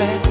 regret.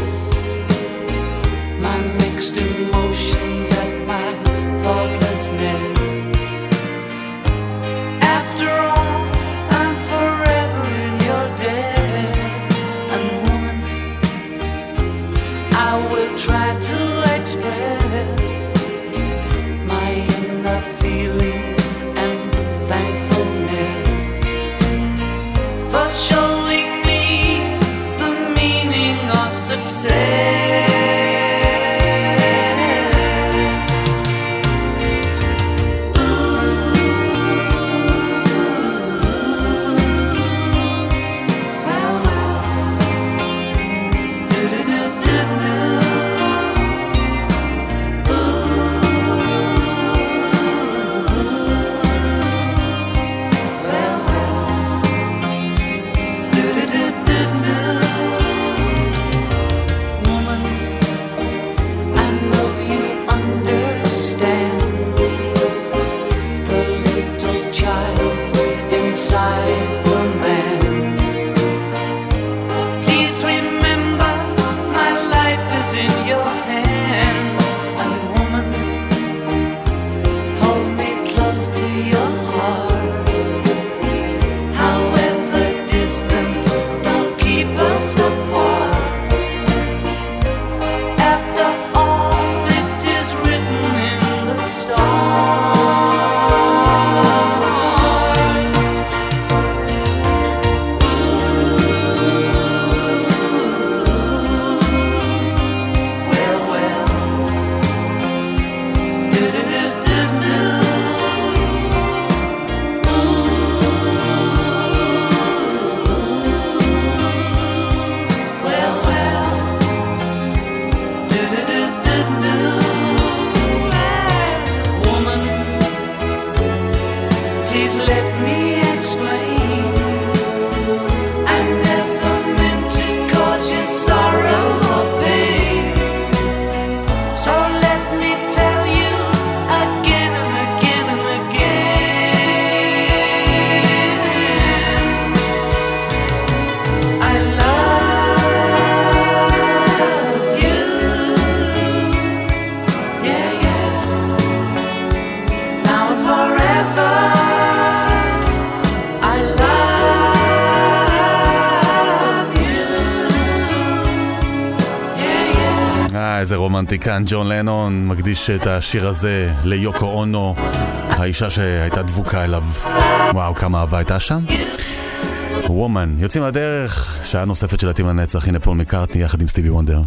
הרומנטיקן ג'ון לנון מקדיש את השיר הזה ליוקו אונו, האישה שהייתה דבוקה אליו. וואו, כמה אהבה הייתה שם. וומן, יוצאים לדרך, שעה נוספת של עתים לנצח, הנה פול מקארטי יחד עם סטיבי וונדר.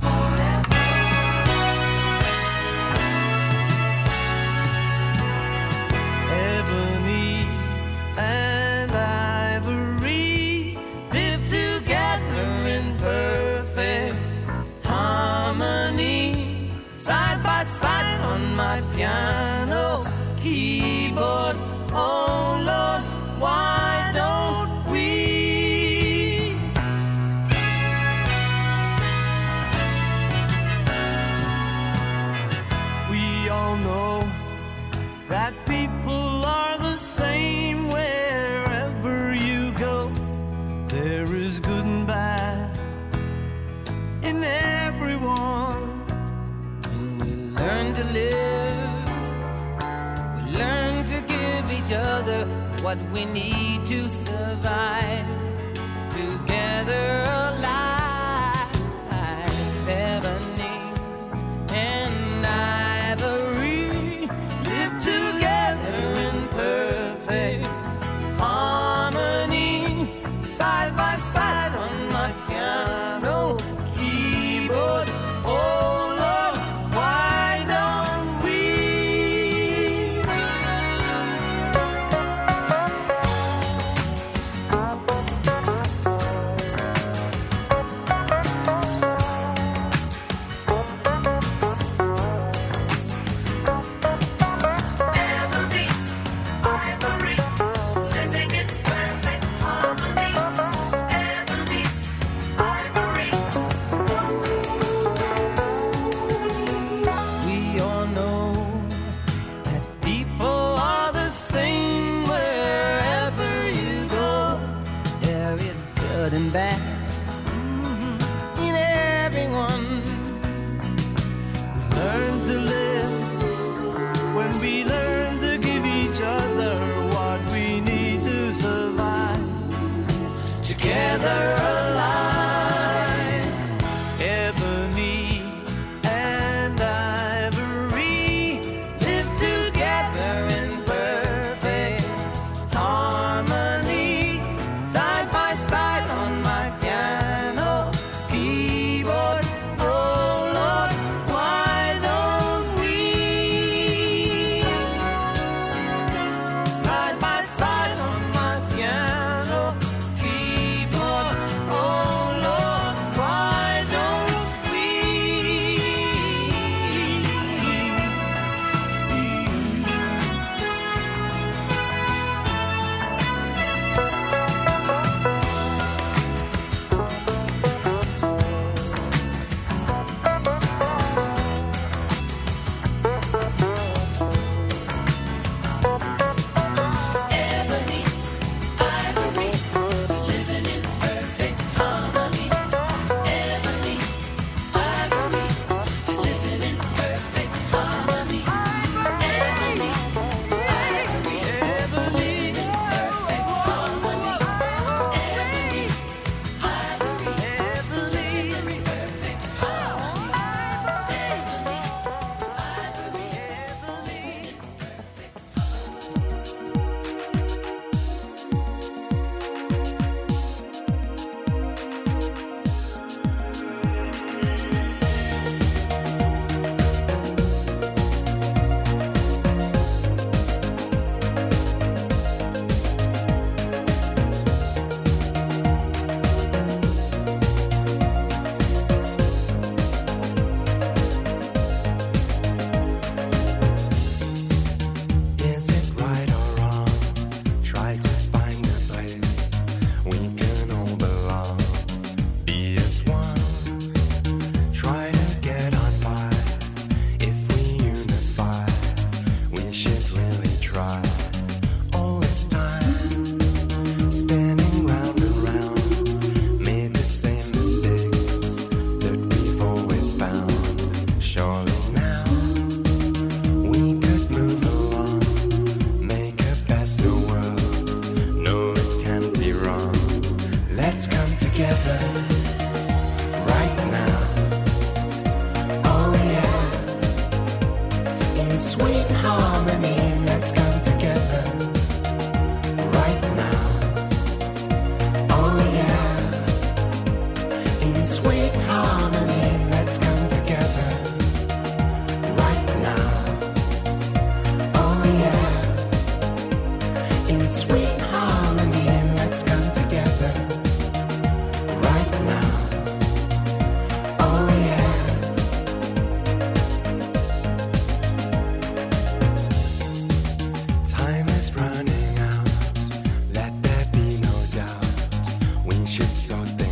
friendships so there.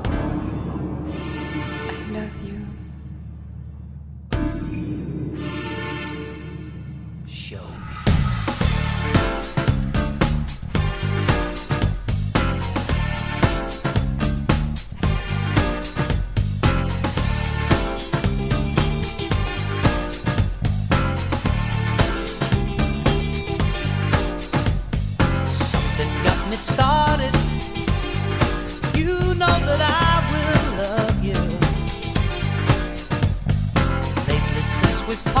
with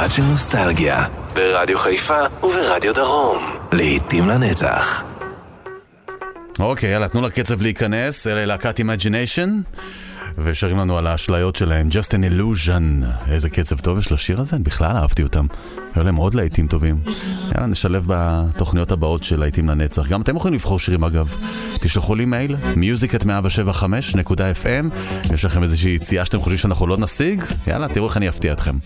שבת של נוסטלגיה, ברדיו חיפה וברדיו דרום, להיטים לנצח. אוקיי, יאללה, תנו לקצב להיכנס, אלה להקת Imagination, ושרים לנו על האשליות שלהם, Just an Illusion. איזה קצב טוב יש לשיר הזה, אני בכלל אהבתי אותם. היו להם עוד להיטים טובים. יאללה, נשלב בתוכניות הבאות של להיטים לנצח. גם אתם יכולים לבחור שירים אגב. תשלחו לי מייל, music 175.fm. יש לכם איזושהי יציאה שאתם חושבים שאנחנו לא נשיג? יאללה, תראו איך אני אפתיע אתכם.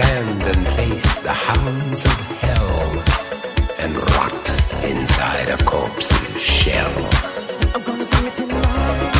stand and face the hounds of hell and rot inside a corpse's shell. I'm gonna do it tonight.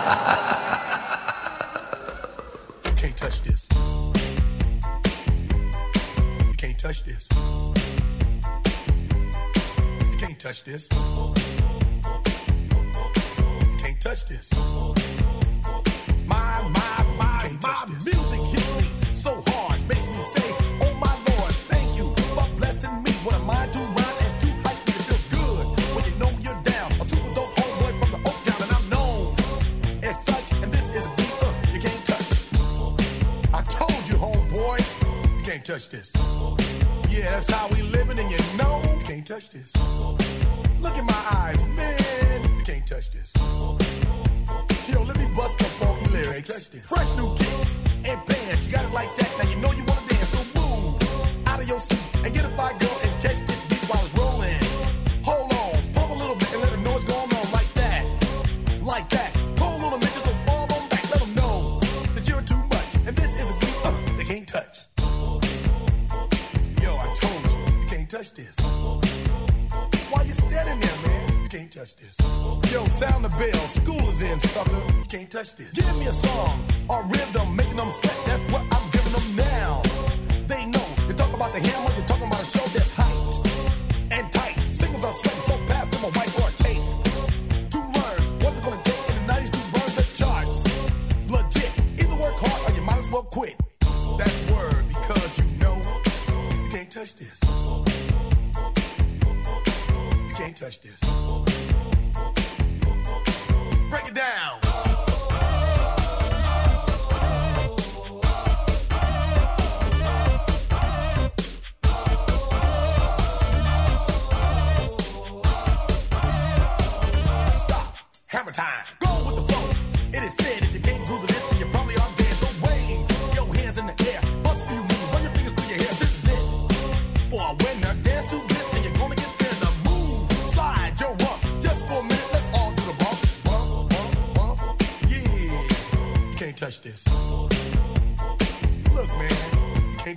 Fresh new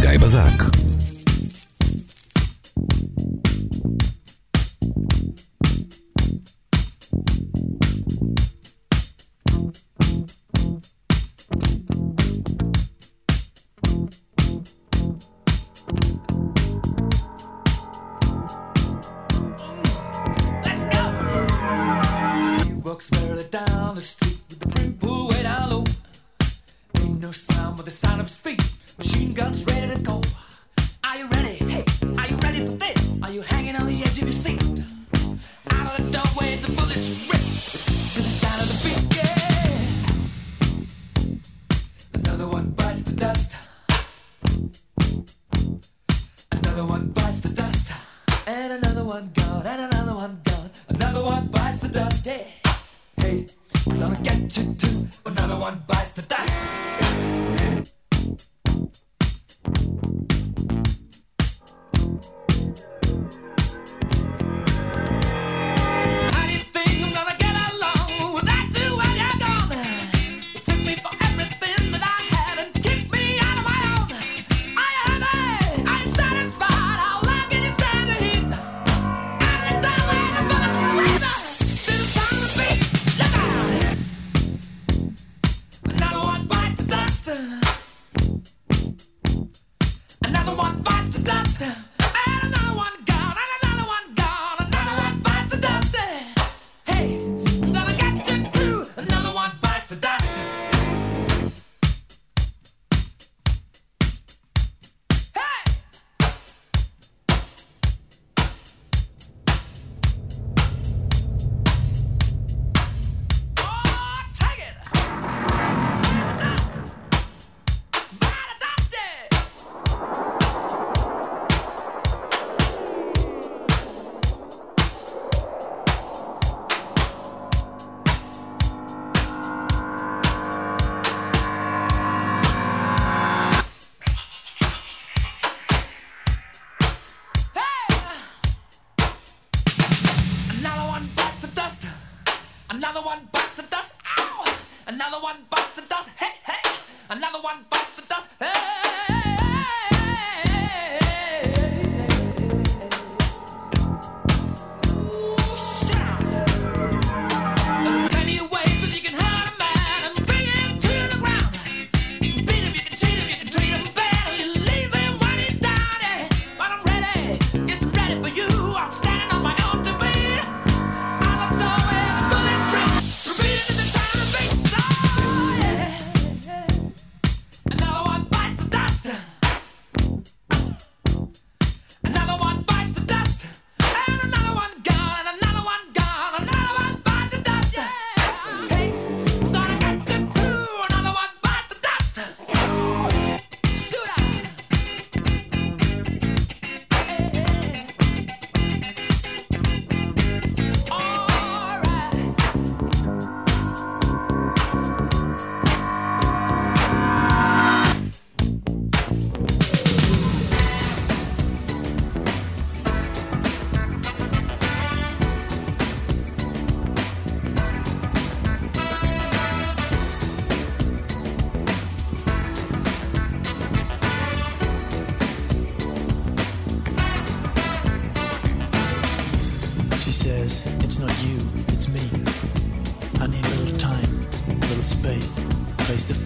גיא בזק.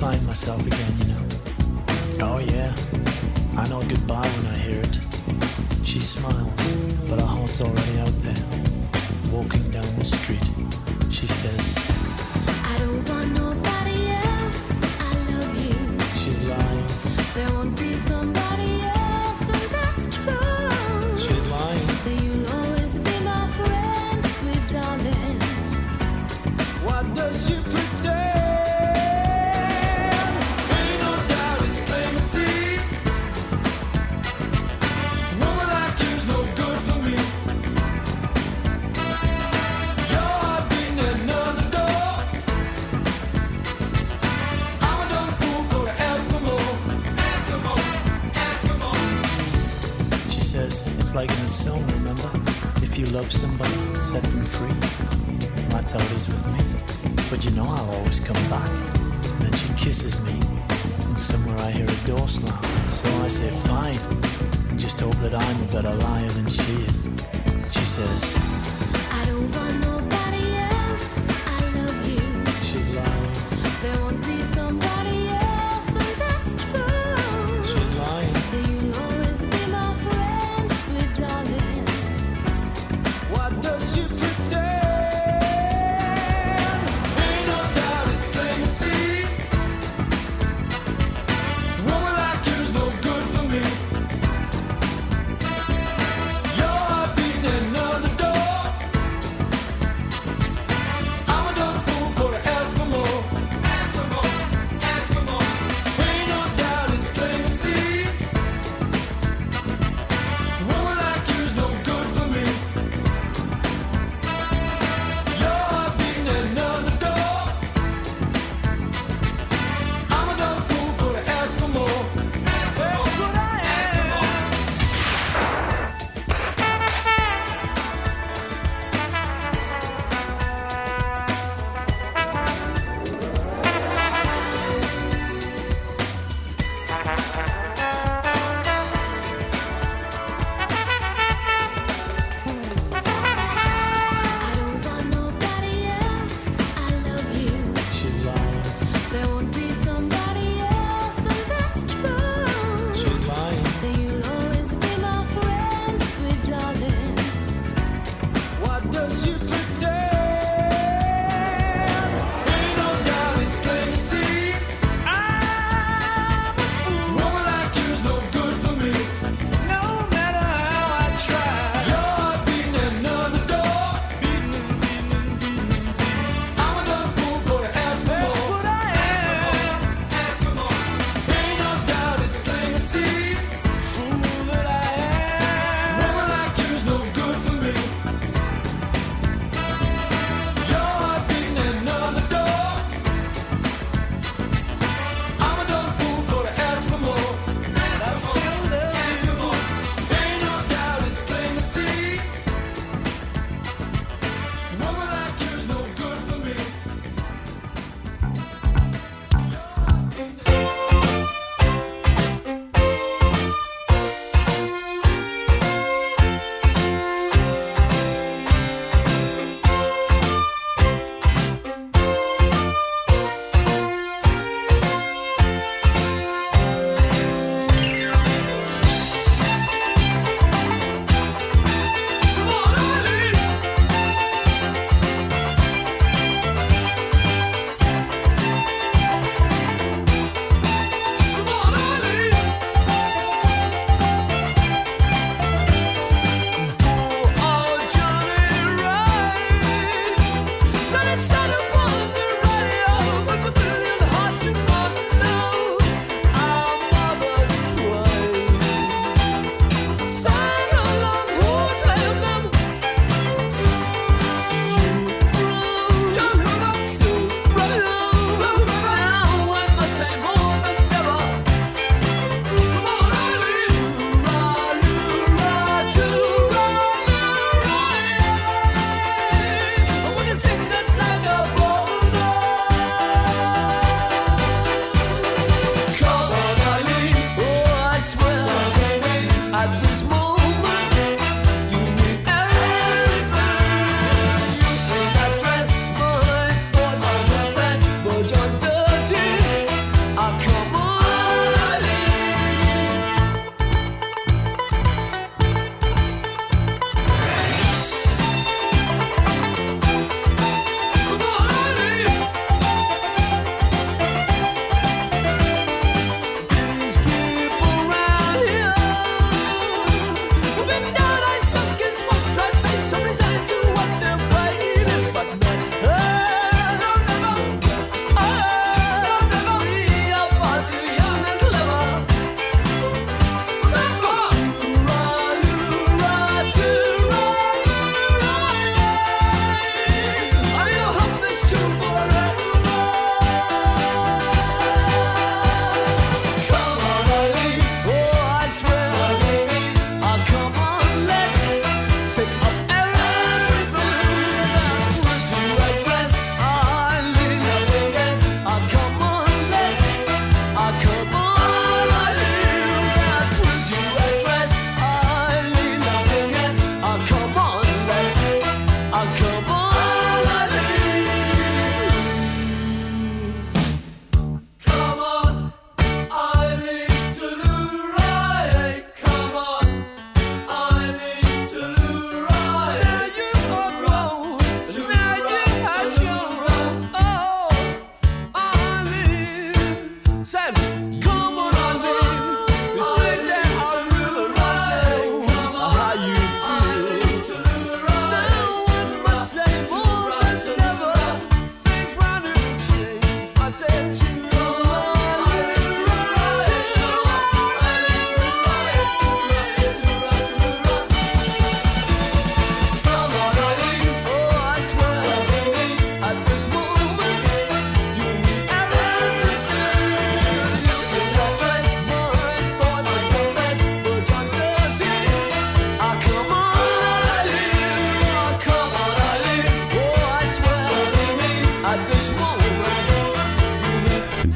find myself again, you know. Oh yeah, I know goodbye when I hear it. She smiles, but her heart's already out there. Walking down the street, she says,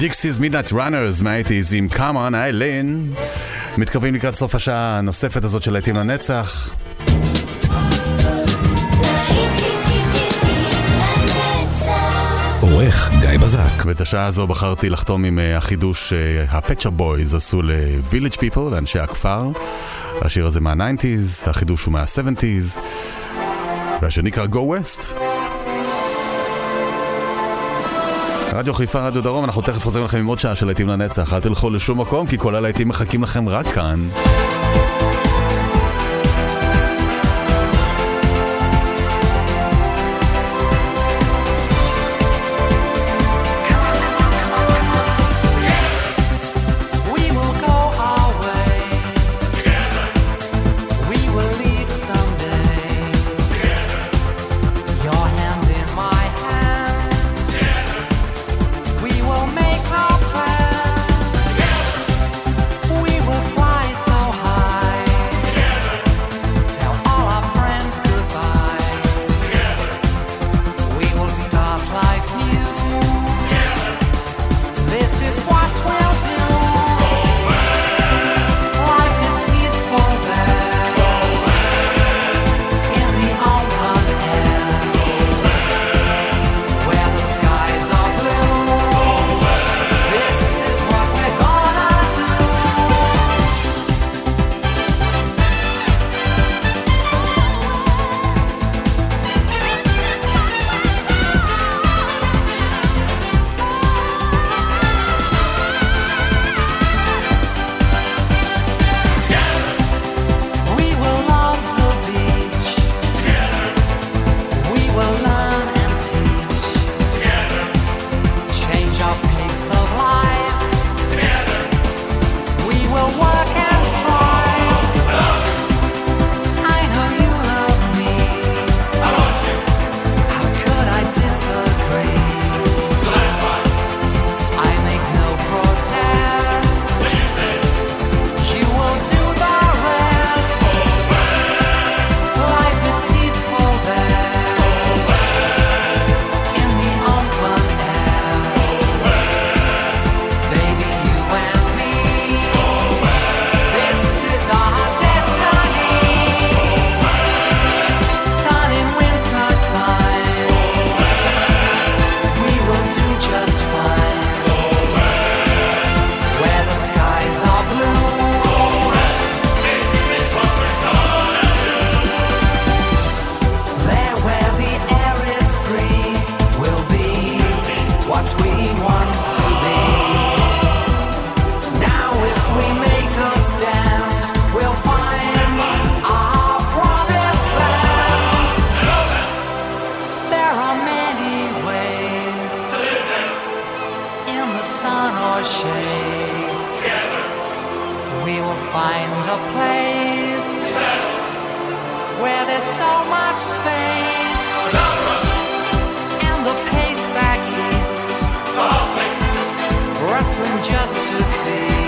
Dexys Midnight Runners מה eighties עם Come On Eileen. מתקרבים לקראת סוף השעה הנוספת הזאת של להיטים לנצח. עורך גיא בזק. ואת השעה הזו בחרתי לחתום עם אה, החידוש ה Pet Shop Boys עשו ל-Village People, לאנשי הכפר. השיר הזה מה-90's, החידוש הוא מה-70's, והשיר נקרא Go West. רדיו חיפה, רדיו דרום, אנחנו תכף חוזרים לכם עם עוד שעה של להיטים לנצח. אל תלכו לשום מקום, כי כל הלהיטים מחכים לכם רק כאן. Sun or shade. We will find a place where there's so much space and the pace back east rustling just to feel